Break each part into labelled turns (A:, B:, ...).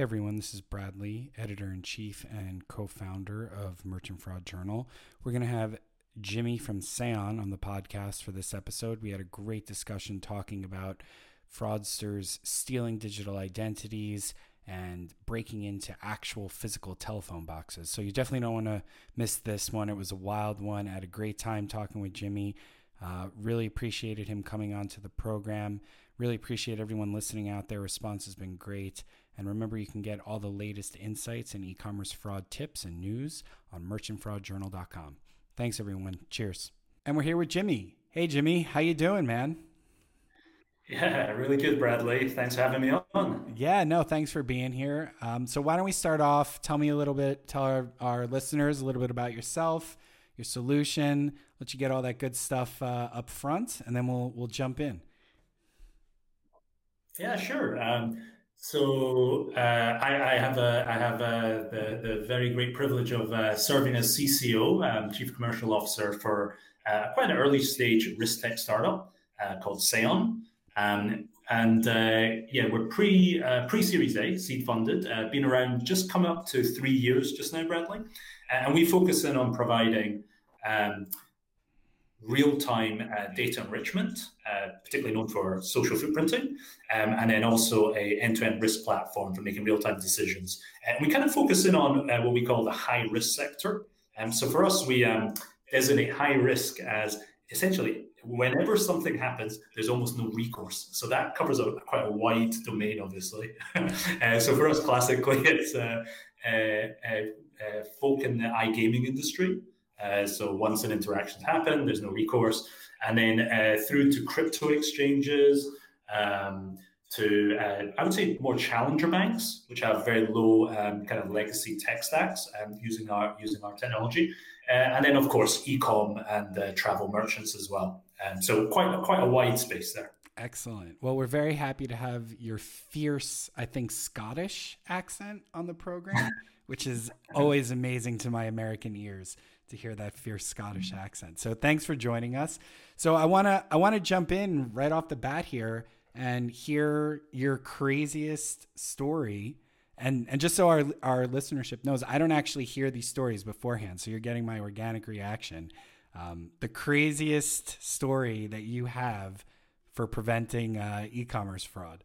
A: Hey everyone, this is Bradley, editor in chief and co founder of Merchant Fraud Journal. We're going to have Jimmy from Seon on the podcast for this episode. We had a great discussion talking about fraudsters stealing digital identities and breaking into actual physical telephone boxes. So you definitely don't want to miss this one. It was a wild one. I had a great time talking with Jimmy. Uh, really appreciated him coming onto the program. Really appreciate everyone listening out there. Response has been great. And remember, you can get all the latest insights and e commerce fraud tips and news on merchantfraudjournal.com. Thanks, everyone. Cheers. And we're here with Jimmy. Hey, Jimmy, how you doing, man?
B: Yeah, really good, Bradley. Thanks for having me on.
A: Yeah, no, thanks for being here. Um, so, why don't we start off? Tell me a little bit, tell our, our listeners a little bit about yourself, your solution, let you get all that good stuff uh, up front, and then we'll we'll jump in.
B: Yeah, sure. Um, so uh, I, I, have a, I have a, the, the very great privilege of uh, serving as CCO, um, Chief Commercial Officer for uh, quite an early stage risk tech startup uh, called Seon. Um, and uh, yeah, we're pre uh, pre Series A, seed funded, been around just come up to three years just now, Bradley. and we focus in on providing um, real-time uh, data enrichment, uh, particularly known for social footprinting, um, and then also a end-to-end risk platform for making real-time decisions. And we kind of focus in on uh, what we call the high-risk sector. Um, so for us, we um, designate high risk as essentially whenever something happens, there's almost no recourse. So that covers a, quite a wide domain, obviously. uh, so for us, classically, it's uh, uh, uh, folk in the iGaming industry. Uh, so once an interaction's happened, there's no recourse. And then uh, through to crypto exchanges, um, to uh, I would say more challenger banks, which have very low um, kind of legacy tech stacks and using our using our technology, uh, and then of course ecom and uh, travel merchants as well. And so quite quite a wide space there.
A: Excellent. Well, we're very happy to have your fierce, I think, Scottish accent on the program, which is always amazing to my American ears to hear that fierce Scottish accent. So thanks for joining us. So I want to I want to jump in right off the bat here and hear your craziest story. And and just so our our listenership knows, I don't actually hear these stories beforehand, so you're getting my organic reaction. Um, the craziest story that you have for preventing uh, e-commerce fraud.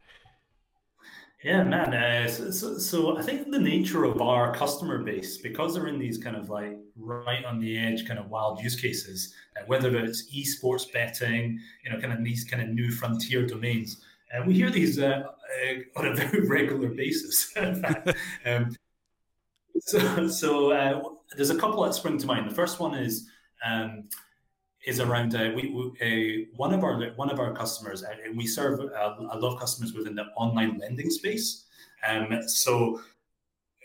B: Yeah, man. Uh, so, so, so, I think the nature of our customer base, because they're in these kind of like right on the edge, kind of wild use cases, uh, whether it's esports betting, you know, kind of these kind of new frontier domains, and uh, we hear these uh, uh, on a very regular basis. um, so, so uh, there's a couple that spring to mind. The first one is. Um, is around uh, we, we uh, one of our one of our customers uh, we serve a, a, lot of customers within the online lending space um, so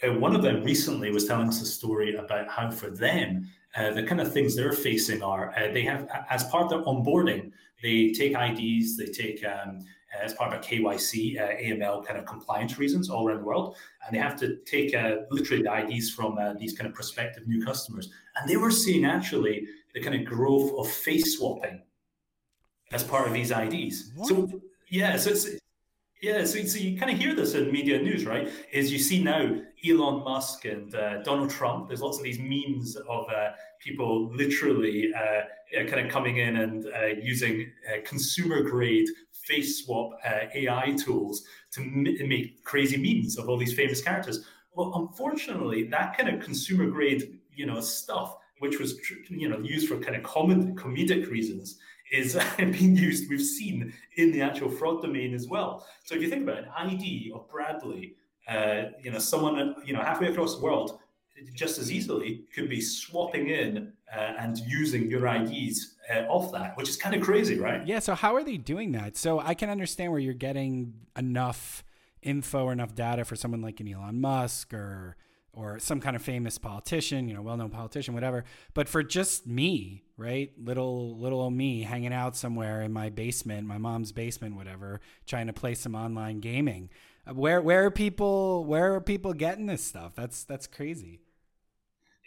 B: uh, one of them recently was telling us a story about how for them uh, the kind of things they're facing are uh, they have as part of their onboarding they take IDs they take um, as part of a KYC, uh, AML kind of compliance reasons all around the world. And they have to take uh, literally the IDs from uh, these kind of prospective new customers. And they were seeing actually the kind of growth of face swapping as part of these IDs. What? So yeah, so it's yeah, so, so you kind of hear this in media news, right? Is you see now Elon Musk and uh, Donald Trump. There's lots of these memes of uh, people literally uh, kind of coming in and uh, using uh, consumer grade face swap uh, AI tools to m- make crazy memes of all these famous characters. Well, unfortunately, that kind of consumer grade, you know, stuff which was you know used for kind of common comedic reasons, is being used. We've seen in the actual fraud domain as well. So if you think about it, an ID of Bradley, uh, you know, someone you know halfway across the world, just as easily could be swapping in uh, and using your IDs uh, off that, which is kind of crazy, right?
A: Yeah. So how are they doing that? So I can understand where you're getting enough info or enough data for someone like an Elon Musk or or some kind of famous politician, you know, well-known politician, whatever. But for just me, right, little little old me hanging out somewhere in my basement, my mom's basement, whatever, trying to play some online gaming. Uh, where where are people where are people getting this stuff? That's that's crazy.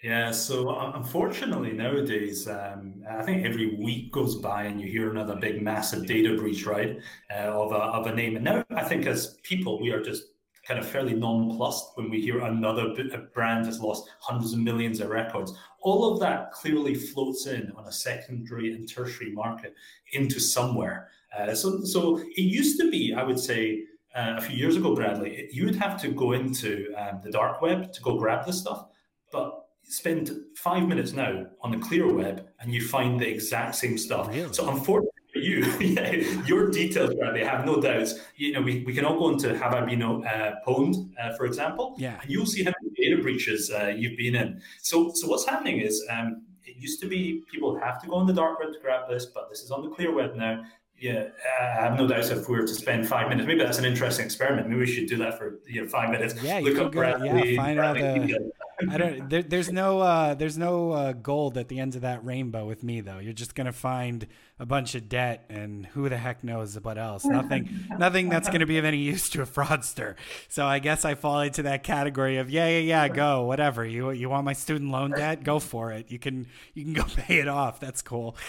B: Yeah, so uh, unfortunately nowadays, um, I think every week goes by and you hear another big, massive data breach, right, uh, of a of a name. And now I think as people, we are just kind of fairly nonplussed when we hear another brand has lost hundreds of millions of records. All of that clearly floats in on a secondary and tertiary market into somewhere. Uh, so, so it used to be, I would say, uh, a few years ago, Bradley, you would have to go into um, the dark web to go grab this stuff. But spend five minutes now on the clear web and you find the exact same stuff. Really? So unfortunately for you, yeah, your details, Bradley, have no doubts. You know, we, we can all go into Have I Been uh, Pwned, uh, for example,
A: yeah.
B: and you'll see how many data breaches uh, you've been in. So, so what's happening is um, it used to be people have to go on the dark web to grab this, but this is on the clear web now. Yeah, I have no doubts if we were to spend five minutes, maybe that's an interesting experiment. Maybe we should do that for you know five minutes.
A: Yeah, you Look go, Bradley, yeah, find Bradley, out the. I don't. There, there's no. Uh, there's no uh, gold at the end of that rainbow with me though. You're just gonna find a bunch of debt, and who the heck knows what else? Nothing. nothing that's gonna be of any use to a fraudster. So I guess I fall into that category of yeah, yeah, yeah. Go whatever you you want my student loan debt, go for it. You can you can go pay it off. That's cool.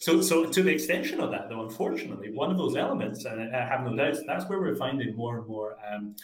B: So, so to the extension of that, though, unfortunately, one of those elements, and I have no doubts, that's where we're finding more and more um,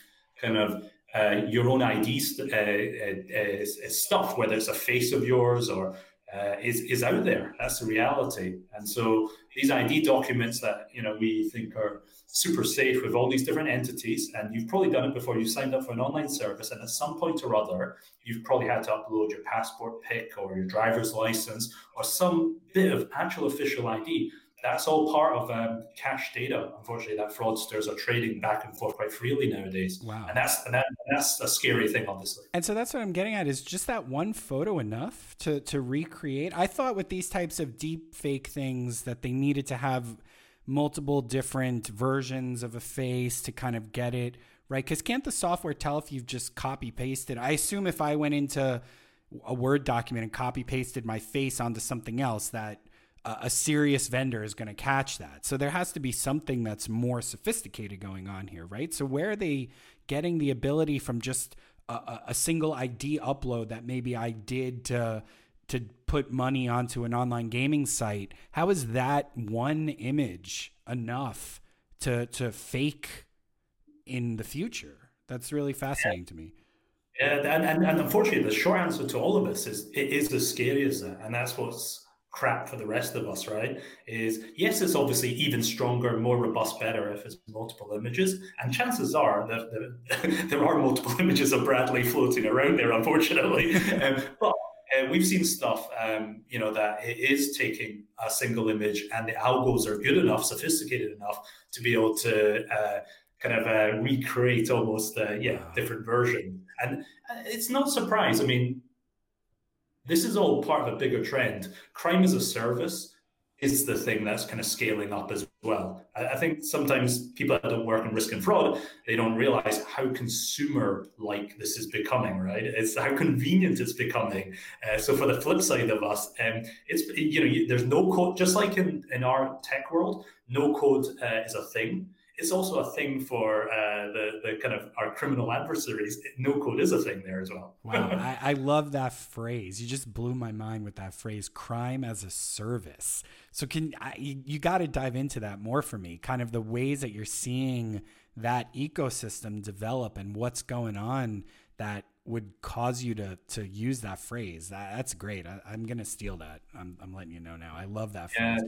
B: kind of uh, your own ID st- uh, uh, stuff, whether it's a face of yours or uh, is is out there. That's the reality. And so these ID documents that you know we think are super safe with all these different entities, and you've probably done it before. You signed up for an online service, and at some point or other, you've probably had to upload your passport pic or your driver's license or some bit of actual official ID. That's all part of um, cache data. Unfortunately, that fraudsters are trading back and forth quite freely nowadays.
A: Wow,
B: and that's and that, that's a scary thing, obviously.
A: And so that's what I'm getting at is just that one photo enough to to recreate. I thought with these types of deep fake things that they needed to have multiple different versions of a face to kind of get it right? Because can't the software tell if you've just copy pasted? I assume if I went into a Word document and copy pasted my face onto something else, that a serious vendor is going to catch that. So there has to be something that's more sophisticated going on here, right? So where are they getting the ability from just a, a single ID upload that maybe I did to to put money onto an online gaming site? How is that one image enough to to fake in the future? That's really fascinating yeah. to me.
B: Yeah, and, and, and unfortunately, the short answer to all of this is it is as scary as that, and that's what's crap for the rest of us, right? Is yes, it's obviously even stronger, more robust, better if it's multiple images. And chances are that there, there are multiple images of Bradley floating around there, unfortunately. um, but uh, we've seen stuff, um, you know, that it is taking a single image and the algos are good enough, sophisticated enough to be able to uh, kind of uh, recreate almost, uh, yeah, different version. And uh, it's not surprise. I mean, this is all part of a bigger trend. Crime as a service is the thing that's kind of scaling up as well. I, think sometimes people that don't work in risk and fraud, they don't realize how consumer like this is becoming, right? It's how convenient it's becoming. Uh, so for the flip side of us, um, it's, you know, there's no code, just like in, in our tech world, no code uh, is a thing it's also a thing for uh, the the kind of our criminal adversaries. No code is a thing there as well.
A: wow, I, I, love that phrase. You just blew my mind with that phrase, "crime as a service." So can I, you, you got to dive into that more for me? Kind of the ways that you're seeing that ecosystem develop and what's going on that would cause you to to use that phrase. That, that's great. I, am gonna steal that. I'm, I'm letting you know now. I love that phrase.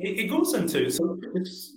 B: It, it goes into so it's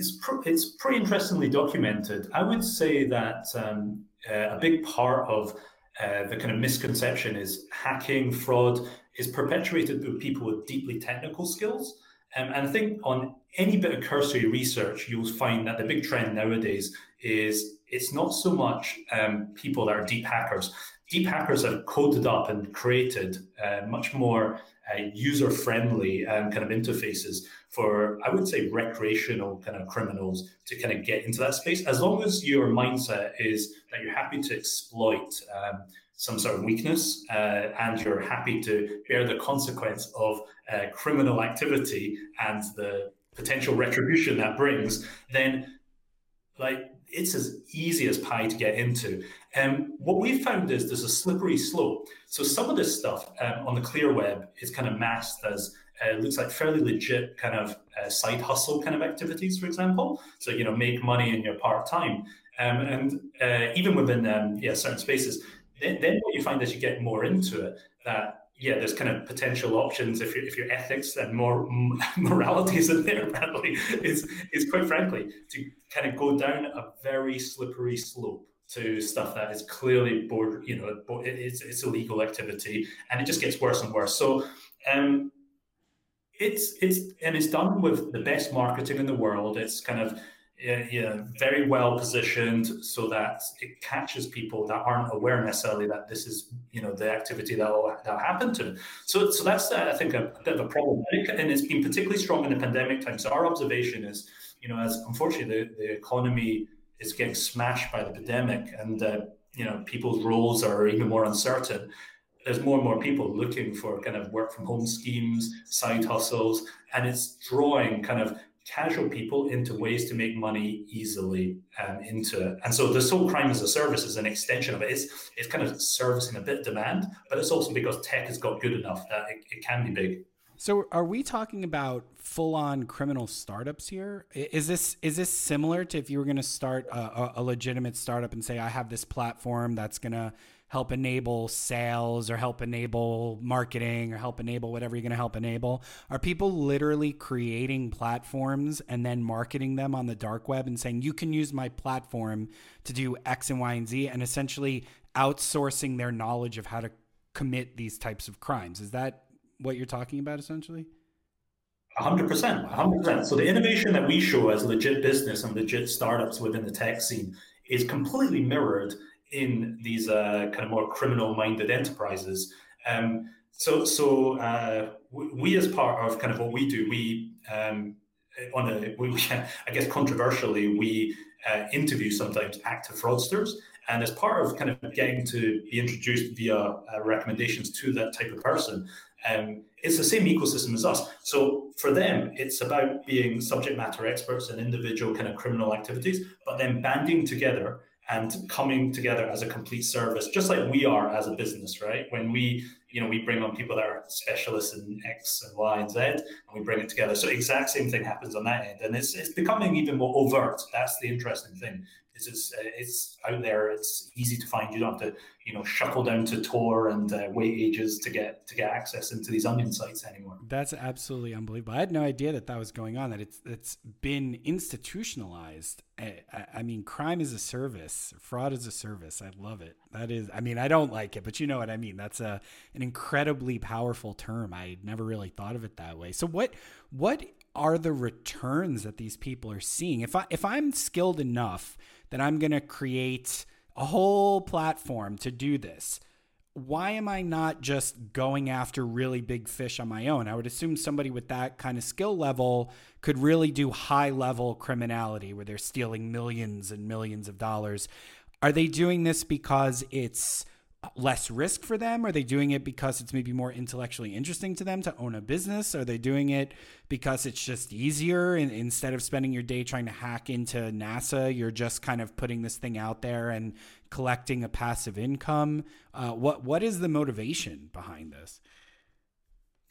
B: it's, pr- it's pretty interestingly documented. I would say that um, uh, a big part of uh, the kind of misconception is hacking, fraud is perpetuated by people with deeply technical skills. Um, and I think on any bit of cursory research, you'll find that the big trend nowadays is it's not so much um, people that are deep hackers. Deep hackers have coded up and created uh, much more uh, user friendly um, kind of interfaces for, I would say, recreational kind of criminals to kind of get into that space. As long as your mindset is that you're happy to exploit um, some sort of weakness uh, and you're happy to bear the consequence of uh, criminal activity and the potential retribution that brings, then like it's as easy as pie to get into. Um, what we've found is there's a slippery slope. So some of this stuff um, on the clear web is kind of masked as uh, looks like fairly legit kind of uh, side hustle kind of activities, for example. So you know, make money in your part time, um, and uh, even within um, yeah certain spaces. Then, then what you find as you get more into it that yeah, there's kind of potential options if, if your ethics and more morality is in there, apparently, is, is quite frankly to kind of go down a very slippery slope to stuff that is clearly board, you know, it's, it's illegal activity and it just gets worse and worse. So, um, it's, it's, and it's done with the best marketing in the world. It's kind of, yeah, very well positioned so that it catches people that aren't aware necessarily that this is you know the activity that will that happen to them. So so that's uh, I think a, a, bit of a problem, and it's been particularly strong in the pandemic time. So our observation is you know as unfortunately the, the economy is getting smashed by the pandemic, and uh, you know people's roles are even more uncertain. There's more and more people looking for kind of work from home schemes, side hustles, and it's drawing kind of casual people into ways to make money easily um, into it. And so this whole crime as a service is an extension of it. It's, it's kind of servicing a bit demand, but it's also because tech has got good enough that it, it can be big.
A: So are we talking about full-on criminal startups here? Is this is this similar to if you were going to start a, a legitimate startup and say I have this platform that's going to help enable sales or help enable marketing or help enable whatever you're going to help enable? Are people literally creating platforms and then marketing them on the dark web and saying, you can use my platform to do X and Y and Z and essentially outsourcing their knowledge of how to commit these types of crimes? Is that what you're talking about essentially?
B: 100%. 100%. So the innovation that we show as legit business and legit startups within the tech scene is completely mirrored in these uh, kind of more criminal-minded enterprises. Um, so, so uh, we, as part of kind of what we do, we um, on a, we, I guess controversially, we uh, interview sometimes active fraudsters, and as part of kind of getting to be introduced via uh, recommendations to that type of person, um, it's the same ecosystem as us. So for them, it's about being subject matter experts in individual kind of criminal activities, but then banding together and coming together as a complete service, just like we are as a business, right? When we, you know, we bring on people that are specialists in X and Y and Z, and we bring it together. So exact same thing happens on that end, and it's it's becoming even more overt. That's the interesting thing. It's it's out there. It's easy to find. You don't have to you know shuffle down to Tor and uh, wait ages to get to get access into these onion sites anymore.
A: That's absolutely unbelievable. I had no idea that that was going on. That it's it's been institutionalized. I, I mean, crime is a service, fraud is a service. I love it. That is. I mean, I don't like it, but you know what I mean. That's a an incredibly powerful term. I never really thought of it that way. So what what are the returns that these people are seeing? If I if I'm skilled enough that I'm going to create a whole platform to do this. Why am I not just going after really big fish on my own? I would assume somebody with that kind of skill level could really do high level criminality where they're stealing millions and millions of dollars. Are they doing this because it's less risk for them? Are they doing it because it's maybe more intellectually interesting to them to own a business? Are they doing it because it's just easier and instead of spending your day trying to hack into NASA, you're just kind of putting this thing out there and collecting a passive income? Uh, what what is the motivation behind this?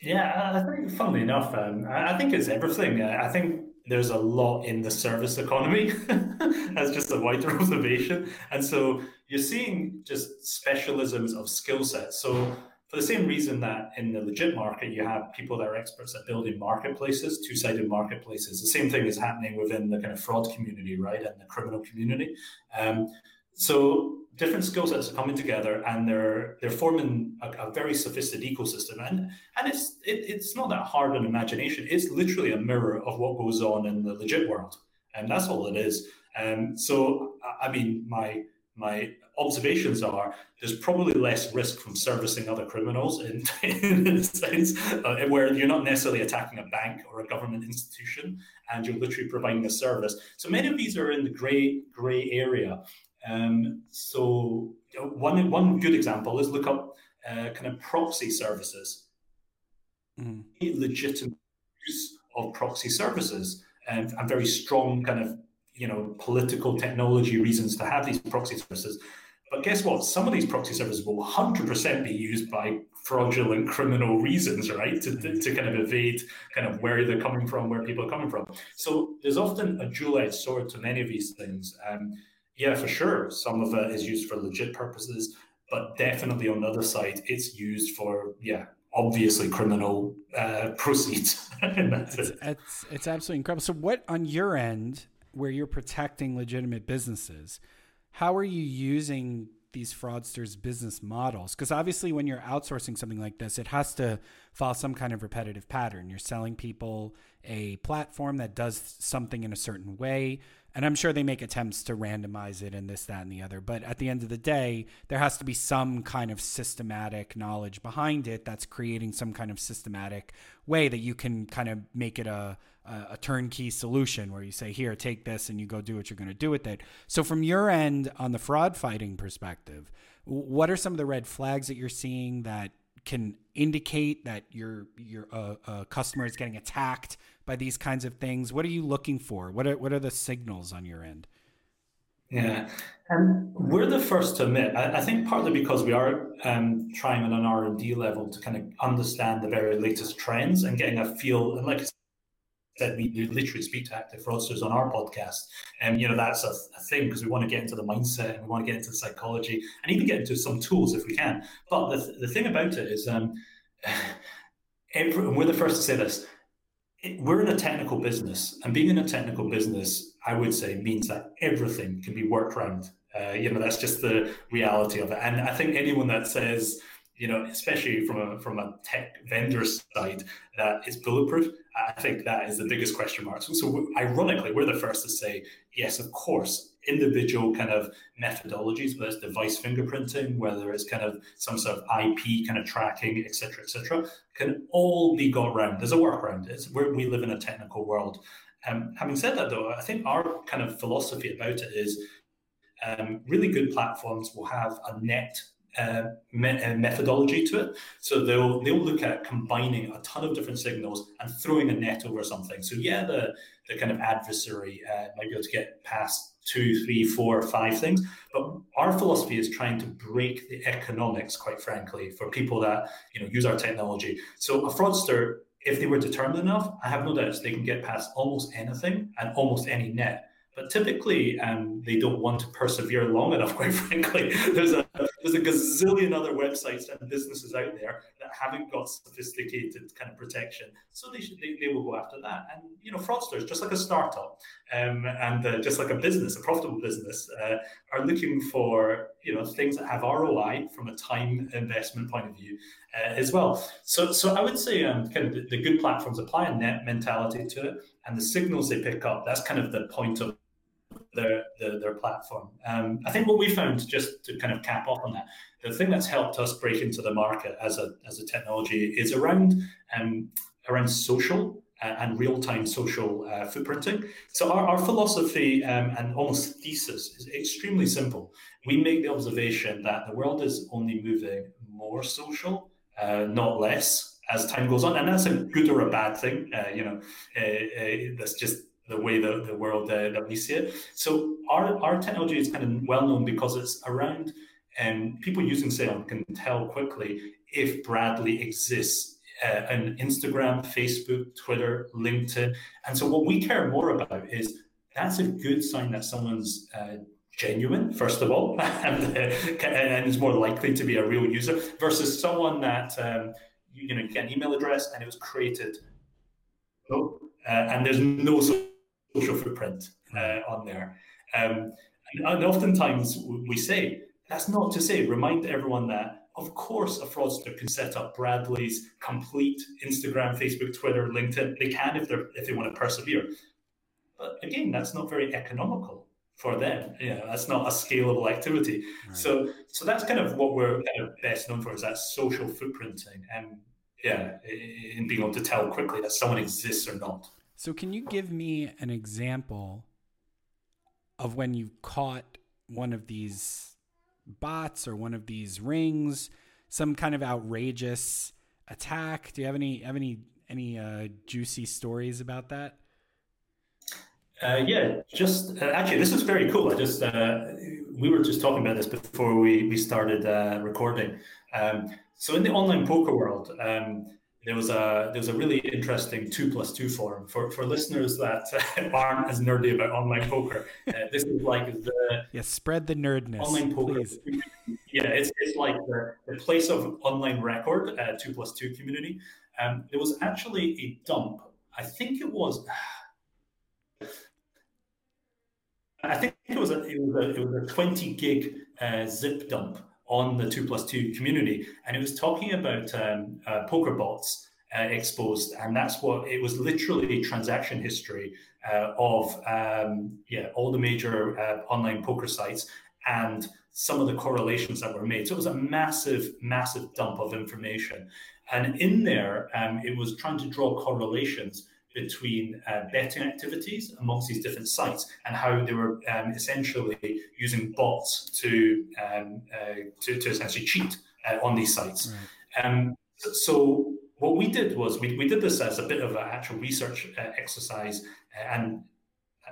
B: Yeah, I think, funnily enough, um, I think it's everything. I think there's a lot in the service economy as just a wider observation. And so you're seeing just specialisms of skill sets. So for the same reason that in the legit market you have people that are experts at building marketplaces, two-sided marketplaces. The same thing is happening within the kind of fraud community, right, and the criminal community. Um, so different skill sets are coming together and they're they're forming a, a very sophisticated ecosystem and and it's it, it's not that hard an imagination it's literally a mirror of what goes on in the legit world and that's all it is and um, so i mean my my observations are there's probably less risk from servicing other criminals in, in a sense uh, where you're not necessarily attacking a bank or a government institution and you're literally providing a service. So many of these are in the gray gray area. Um, so one one good example is look up uh, kind of proxy services, mm. legitimate use of proxy services, and, and very strong kind of you know political technology reasons to have these proxy services. But guess what? Some of these proxy services will 100% be used by fraudulent criminal reasons, right? To, to, to, kind of evade kind of where they're coming from, where people are coming from. So there's often a dual-edged sword to many of these things. Um, yeah, for sure, some of it is used for legit purposes, but definitely on the other side, it's used for yeah, obviously criminal uh, proceeds.
A: it's, it's, it's absolutely incredible. So, what on your end, where you're protecting legitimate businesses, how are you using these fraudsters' business models? Because obviously, when you're outsourcing something like this, it has to follow some kind of repetitive pattern. You're selling people a platform that does something in a certain way. And I'm sure they make attempts to randomize it and this, that, and the other. But at the end of the day, there has to be some kind of systematic knowledge behind it that's creating some kind of systematic way that you can kind of make it a, a, turnkey solution where you say, here, take this and you go do what you're going to do with it. So, from your end, on the fraud fighting perspective, what are some of the red flags that you're seeing that can indicate that your your uh, uh, customer is getting attacked by these kinds of things? What are you looking for? What are what are the signals on your end?
B: Yeah, and we're the first to admit. I, I think partly because we are um, trying on an R and D level to kind of understand the very latest trends and getting a feel. And like I said, we, we literally speak to active fraudsters on our podcast. And, you know, that's a, a thing because we want to get into the mindset and we want to get into the psychology and even get into some tools if we can. But the, the thing about it is, um, every, and we're the first to say this, it, we're in a technical business. And being in a technical business, I would say, means that everything can be worked around. Uh, you know, that's just the reality of it. And I think anyone that says, you know, especially from a from a tech vendor side, that is bulletproof. I think that is the biggest question mark. So, so ironically, we're the first to say, yes, of course, individual kind of methodologies, whether it's device fingerprinting, whether it's kind of some sort of IP kind of tracking, et cetera, et cetera, can all be got around. There's a workaround. It's where we live in a technical world. Um, having said that, though, I think our kind of philosophy about it is um, really good platforms will have a net me- methodology to it. So they'll they'll look at combining a ton of different signals and throwing a net over something. So yeah, the the kind of adversary uh, might be able to get past two, three, four, five things. But our philosophy is trying to break the economics, quite frankly, for people that you know use our technology. So a fraudster, if they were determined enough, I have no doubts they can get past almost anything and almost any net. But typically, um, they don't want to persevere long enough. Quite frankly, there's a there's a gazillion other websites and businesses out there that haven't got sophisticated kind of protection, so they should they, they will go after that. And you know, fraudsters, just like a startup, um, and uh, just like a business, a profitable business, uh, are looking for you know things that have ROI from a time investment point of view uh, as well. So so I would say um, kind of the, the good platforms apply a net mentality to it, and the signals they pick up. That's kind of the point of their their, their platform. Um, I think what we found, just to kind of cap off on that, the thing that's helped us break into the market as a as a technology is around um, around social uh, and real time social uh, footprinting. So our, our philosophy um, and almost thesis is extremely simple. We make the observation that the world is only moving more social, uh, not less. As time goes on, and that's a good or a bad thing, uh, you know. Uh, uh, that's just the way the, the world uh, that we see it. So our, our technology is kind of well known because it's around and um, people using Seon can tell quickly if Bradley exists uh, on Instagram, Facebook, Twitter, LinkedIn. And so what we care more about is that's a good sign that someone's uh, genuine, first of all, and, uh, and is more likely to be a real user versus someone that, um, you, you, know, you get an email address and it was created. Uh, and there's no social footprint uh, on there. Um, and, and oftentimes we say, that's not to say, remind everyone that, of course, a fraudster can set up Bradley's complete Instagram, Facebook, Twitter, LinkedIn. They can if, they're, if they want to persevere. But again, that's not very economical for them. Yeah, that's not a scalable activity. Right. So, so that's kind of what we're kind of best known for is that social footprinting and yeah, in being able to tell quickly that someone exists or not.
A: So, can you give me an example of when you caught one of these bots or one of these rings, some kind of outrageous attack? Do you have any have any any uh, juicy stories about that?
B: Uh, yeah, just uh, actually, this is very cool. I just uh, we were just talking about this before we we started uh, recording. Um, so in the online poker world, um, there was a there was a really interesting two plus two forum for for listeners that aren't as nerdy about online poker. Uh, this is like the
A: yeah, spread the nerdness. Online poker, please.
B: yeah, it's it's like the, the place of online record uh, two plus two community. Um, there was actually a dump. I think it was. I think it was a it was a, it was a twenty gig uh, zip dump on the two plus two community, and it was talking about um, uh, poker bots uh, exposed, and that's what it was. Literally transaction history uh, of um, yeah all the major uh, online poker sites and some of the correlations that were made. So it was a massive, massive dump of information, and in there, um, it was trying to draw correlations between uh, betting activities amongst these different sites and how they were um, essentially using bots to um, uh, to, to, essentially cheat uh, on these sites. Right. Um, so what we did was we, we did this as a bit of an actual research uh, exercise and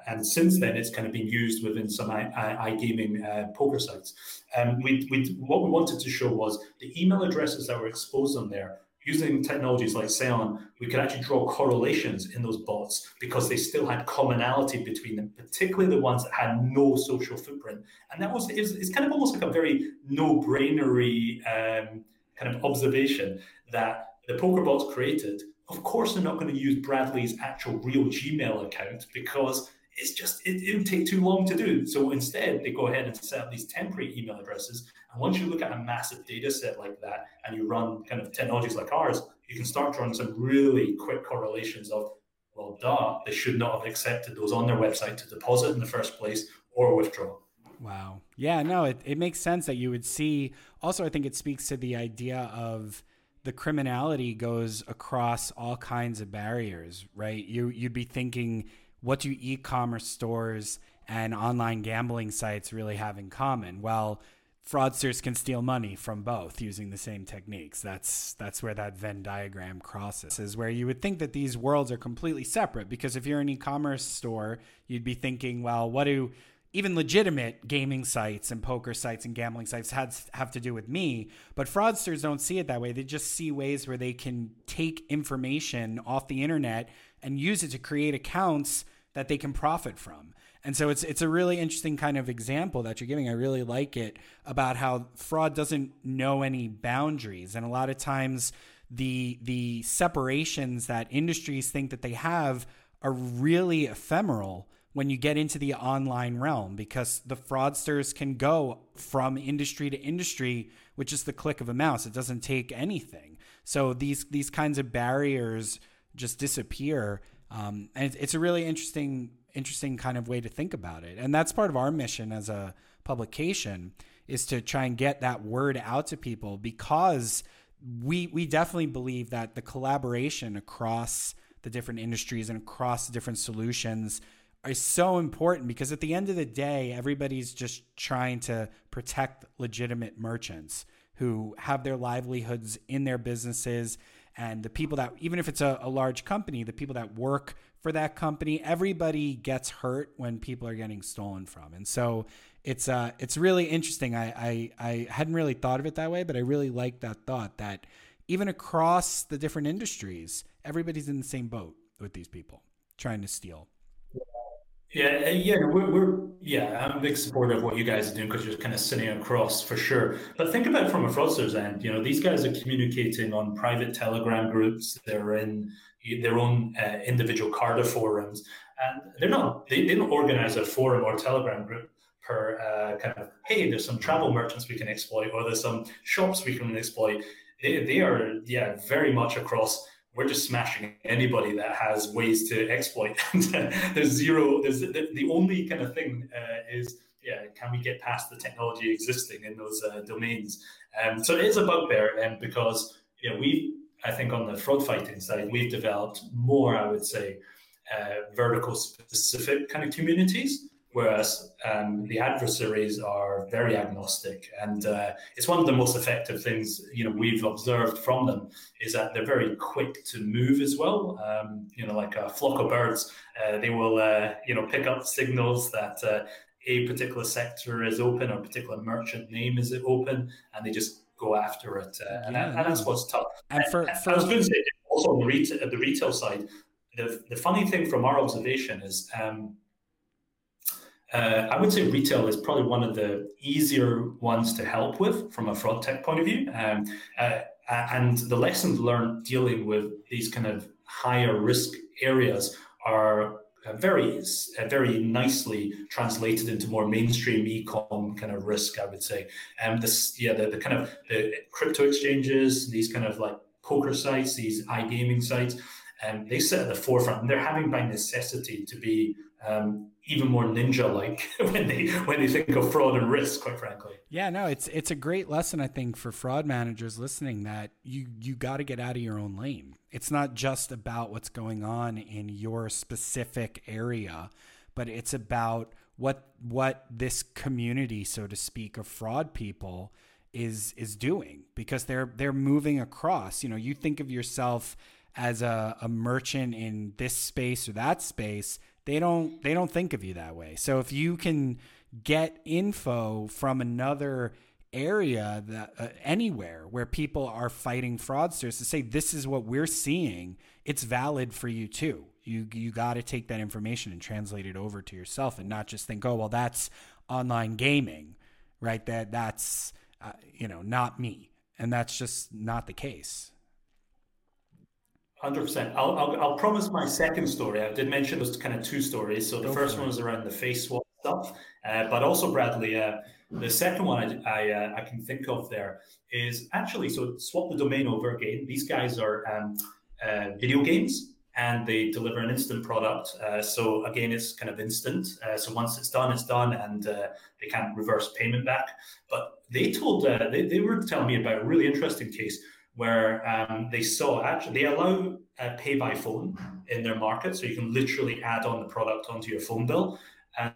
B: and since then it's kind of been used within some iGaming uh, poker sites. Um, we, what we wanted to show was the email addresses that were exposed on there using technologies like Seon, we could actually draw correlations in those bots because they still had commonality between them, particularly the ones that had no social footprint. And that was it's, it's kind of almost like a very no-brainery um, kind of observation that the poker bots created. Of course, they're not going to use Bradley's actual real Gmail account because it's just it, it would take too long to do. So instead, they go ahead and set up these temporary email addresses. And once you look at a massive data set like that and you run kind of technologies like ours, you can start drawing some really quick correlations of, well, duh, they should not have accepted those on their website to deposit in the first place or withdraw.
A: Wow. Yeah, no, it, it makes sense that you would see. Also, I think it speaks to the idea of the criminality goes across all kinds of barriers, right? You you'd be thinking what do e-commerce stores and online gambling sites really have in common? Well, fraudsters can steal money from both using the same techniques. That's that's where that Venn diagram crosses. Is where you would think that these worlds are completely separate because if you're an e-commerce store, you'd be thinking, well, what do even legitimate gaming sites and poker sites and gambling sites has, have to do with me. But fraudsters don't see it that way. They just see ways where they can take information off the internet and use it to create accounts that they can profit from. And so it's it's a really interesting kind of example that you're giving. I really like it about how fraud doesn't know any boundaries, and a lot of times the the separations that industries think that they have are really ephemeral when you get into the online realm because the fraudsters can go from industry to industry with just the click of a mouse. It doesn't take anything. So these these kinds of barriers just disappear. Um, and it's a really interesting interesting kind of way to think about it. And that's part of our mission as a publication is to try and get that word out to people because we we definitely believe that the collaboration across the different industries and across the different solutions is so important because at the end of the day everybody's just trying to protect legitimate merchants who have their livelihoods in their businesses and the people that even if it's a, a, large company the people that work for that company everybody gets hurt when people are getting stolen from. And so it's uh it's really interesting. I, I i hadn't really thought of it that way but i really like that thought that even across the different industries everybody's in the same boat with these people trying to steal
B: yeah, uh, yeah, we're, we're yeah, I'm a big supporter of what you guys are doing because you're kind of sitting across for sure. But think about it from a fraudster's end. You know, these guys are communicating on private Telegram groups. They're in their own uh, individual carding forums, and they're not. They, don't organize a forum or Telegram group per uh, kind of hey, there's some travel merchants we can exploit, or there's some shops we can exploit. They, they are yeah very much across we're just smashing anybody that has ways to exploit. there's zero. There's the, the only kind of thing uh, is yeah, can we get past the technology existing in those uh, domains? Um, so it is a bugbear, and um, because you know we, I think on the fraud fighting side, we've developed more, I would say, uh, vertical specific kind of communities whereas um, the adversaries are very agnostic. And uh, it's one of the most effective things you know we've observed from them is that they're very quick to move as well. Um, you know, like a flock of birds, uh, they will uh, you know pick up signals that. Uh, a particular sector is open or a particular merchant name is open, and they just go after it. Uh, yeah, and, and that's what's tough. And for, for I was going to say also on the retail, the retail side, the, the funny thing from our observation is um, uh, I would say retail is probably one of the easier ones to help with from a fraud tech point of view. Um, uh, and the lessons learned dealing with these kind of higher risk areas are uh, very, uh, very nicely translated into more mainstream e-com kind of risk. I would say, um, this, yeah, the, the kind of the crypto exchanges, these kind of like poker sites, these iGaming sites, and um, they sit at the forefront, and they're having by necessity to be um, even more ninja-like when they when they think of fraud and risk. Quite frankly.
A: Yeah, no, it's it's a great lesson I think for fraud managers listening that you you got to get out of your own lane. It's not just about what's going on in your specific area, but it's about what what this community, so to speak, of fraud people is is doing because they're they're moving across. You know, you think of yourself as a, a merchant in this space or that space they don't they don't think of you that way. So if you can get info from another area that uh, anywhere where people are fighting fraudsters to say this is what we're seeing, it's valid for you too. You you got to take that information and translate it over to yourself and not just think, "Oh, well that's online gaming." Right? That that's uh, you know, not me. And that's just not the case.
B: Hundred percent. I'll, I'll, I'll promise my second story. I did mention those kind of two stories. So the Go first one was around the face swap stuff, uh, but also Bradley. Uh, the second one I I, uh, I, can think of there is actually so swap the domain over again. These guys are um, uh, video games and they deliver an instant product. Uh, so again, it's kind of instant. Uh, so once it's done, it's done, and they can't reverse payment back. But they told they, they were telling me about a really interesting case where um, they saw actually they allow uh, pay by phone in their market, so you can literally add on the product onto your phone bill.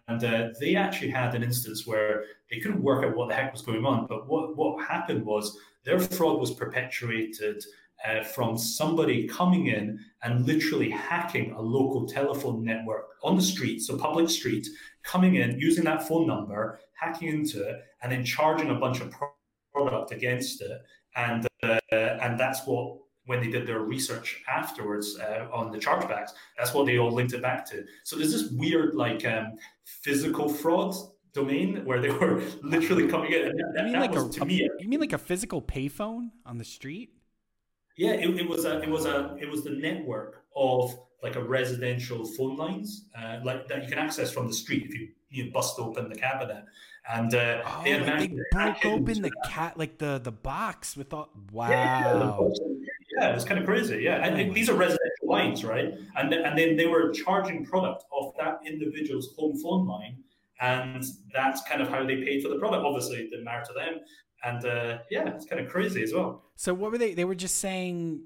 B: And uh, they actually had an instance where they couldn't work out what the heck was going on. But what what happened was their fraud was perpetuated uh, from somebody coming in and literally hacking a local telephone network on the street, so public street, coming in using that phone number, hacking into it, and then charging a bunch of product against it and uh, and that's what when they did their research afterwards uh, on the chargebacks, that's what they all linked it back to. So there's this weird like um, physical fraud domain where they were literally coming in.
A: That, you mean like a, to a, me, you mean like a physical payphone on the street?
B: Yeah, it, it, was a it was a it was the network of like a residential phone lines, uh, like that you can access from the street if you you bust open the cabinet. And uh,
A: oh, they, like they broke open the cat, like the the box with all. Wow.
B: Yeah, yeah it's kind of crazy. Yeah, and oh these are residential lines, right? And and then they were charging product off that individual's home phone line, and that's kind of how they paid for the product. Obviously, it didn't matter to them. And uh, yeah, it's kind of crazy as well.
A: So what were they? They were just saying.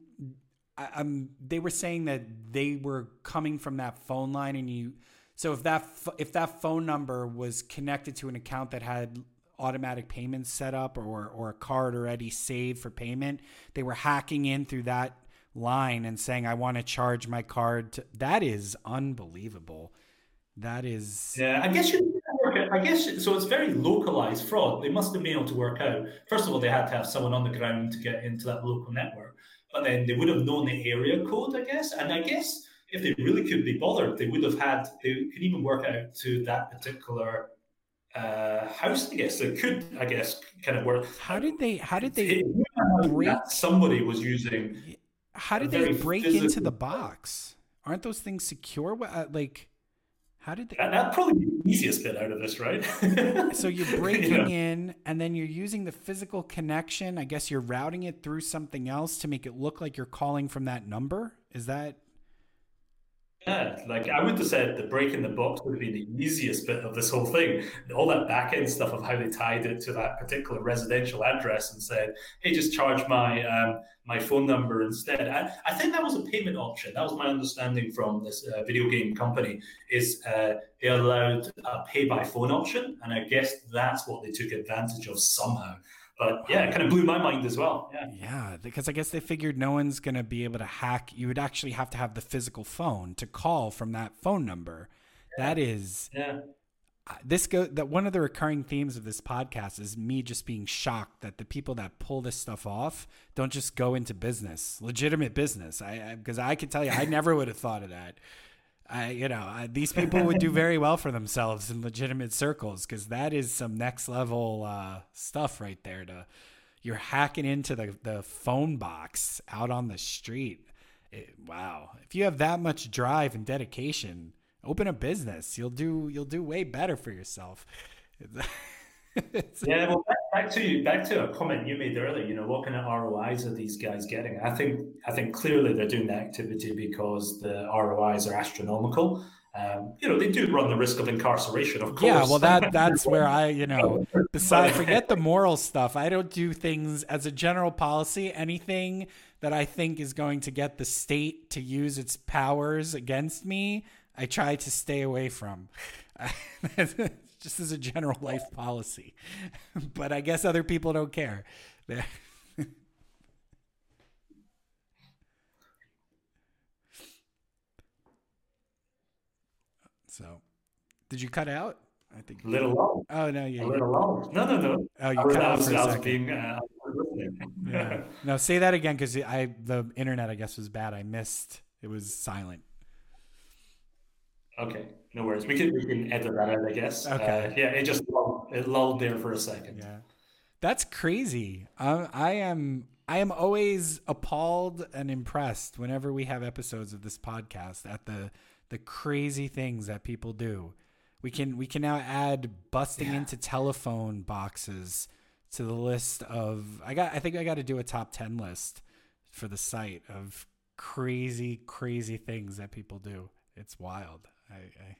A: Um, they were saying that they were coming from that phone line, and you so if that if that phone number was connected to an account that had automatic payments set up or or a card already saved for payment, they were hacking in through that line and saying I want to charge my card. To, that is unbelievable. That is
B: Yeah, I guess you I guess so. It's very localized fraud. They must have been able to work out. First of all, they had to have someone on the ground to get into that local network, but then they would have known the area code, I guess. And I guess if they really could be bothered, they would have had, they could even work out to that particular uh, house, I guess. It could, I guess, kind of work.
A: How did they, how did they
B: break? Somebody was using.
A: How did they break physical... into the box? Aren't those things secure? Uh, like, how did they?
B: That, that'd probably be the easiest bit out of this, right?
A: so you're breaking in, and then you're using the physical connection. I guess you're routing it through something else to make it look like you're calling from that number. Is that?
B: Yeah, like I would have said the break in the box would have been the easiest bit of this whole thing. All that back end stuff of how they tied it to that particular residential address and said, hey, just charge my um, my phone number instead. I, I, think that was a payment option. That was my understanding from this uh, video game company is uh, they allowed a pay by phone option. And I guess that's what they took advantage of somehow. But yeah, it kind of blew my mind as well. Yeah.
A: Yeah, because I guess they figured no one's going to be able to hack. You would actually have to have the physical phone to call from that phone number. Yeah. That is
B: yeah.
A: Uh, this go that one of the recurring themes of this podcast is me just being shocked that the people that pull this stuff off don't just go into business, legitimate business. I because I, I can tell you, I never would have thought of that. I, you know, I, these people would do very well for themselves in legitimate circles because that is some next level uh, stuff right there. To you're hacking into the the phone box out on the street. It, wow, if you have that much drive and dedication, open a business. You'll do you'll do way better for yourself.
B: yeah, well, back, to back to a comment you made earlier. You know, what kind of ROIs are these guys getting? I think I think clearly they're doing the activity because the ROIs are astronomical. Um, you know, they do run the risk of incarceration, of course.
A: Yeah, well, that that's where I, you know, besides forget the moral stuff. I don't do things as a general policy. Anything that I think is going to get the state to use its powers against me, I try to stay away from. just as a general life policy. but I guess other people don't care. so, did you cut out?
B: I think a little long.
A: Oh no, yeah,
B: a little long. No, no, no.
A: Oh, you cut out for a second. Being, uh, yeah. No, say that again because I the internet I guess was bad. I missed. It was silent.
B: Okay, no worries. We can we can edit that out, I guess. Okay. Uh, yeah, it just lulled, it lulled there for a second.
A: Yeah, that's crazy. Um, I am I am always appalled and impressed whenever we have episodes of this podcast at the the crazy things that people do. We can we can now add busting yeah. into telephone boxes to the list of I got I think I got to do a top 10 list for the site of crazy crazy things that people do. It's wild. I, I,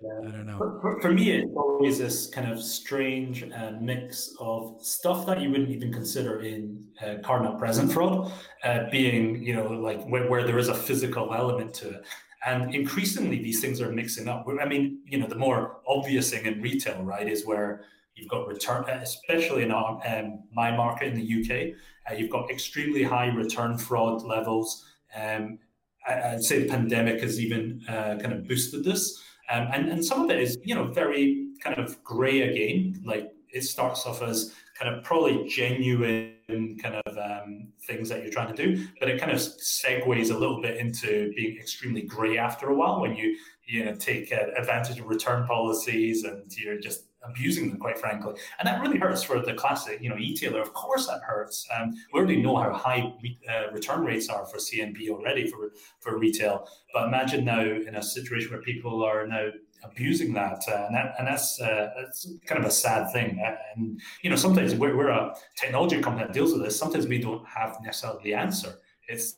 A: yeah. I don't know.
B: For, for, me, it's always this kind of strange uh, mix of stuff that you wouldn't even consider in uh, card not present fraud, uh, being you know like where, where there is a physical element to it. And increasingly, these things are mixing up. I mean, you know, the more obvious thing in retail, right, is where you've got return, especially in our, um, my market in the UK, uh, you've got extremely high return fraud levels. Um, I'd say the pandemic has even uh, kind of boosted this. Um, and, and some of it is, you know, very kind of gray again. Like it starts off as kind of probably genuine kind of um, things that you're trying to do, but it kind of segues a little bit into being extremely gray after a while when you, you know, take uh, advantage of return policies and you're just abusing them, quite frankly. And that really hurts for the classic, you know, e-tailer. Of course, that hurts. Um, we already know how high re- uh, return rates are for CNP already for for retail. But imagine now in a situation where people are now abusing that, uh, and, that, and that's, uh, that's kind of a sad thing. And you know, sometimes we're, we're a technology company that deals with this. Sometimes we don't have necessarily the answer. It's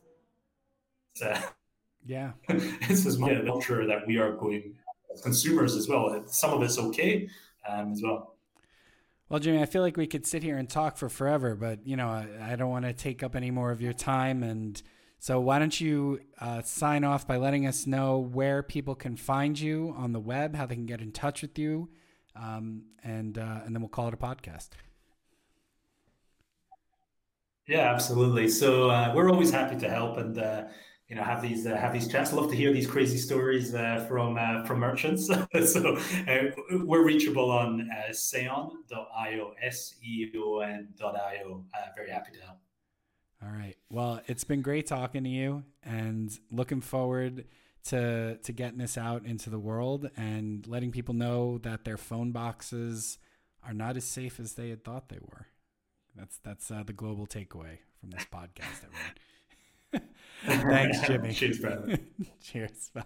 B: uh,
A: yeah,
B: it's this culture that we are going consumers as well. Some of it's okay, um, as well.
A: Well, Jimmy, I feel like we could sit here and talk for forever, but you know, I, I don't want to take up any more of your time. And so, why don't you uh, sign off by letting us know where people can find you on the web, how they can get in touch with you, um, and uh, and then we'll call it a podcast.
B: Yeah, absolutely. So uh, we're always happy to help, and uh, you know have these uh, have these chats. Love to hear these crazy stories uh, from uh, from merchants. so uh, we're reachable on uh, seon.io, s e o n.io. Uh, very happy to help.
A: All right. Well, it's been great talking to you, and looking forward to to getting this out into the world and letting people know that their phone boxes are not as safe as they had thought they were. That's that's uh, the global takeaway from this podcast, everyone. Thanks, Jimmy.
B: Cheers, brother.
A: Cheers. Bye.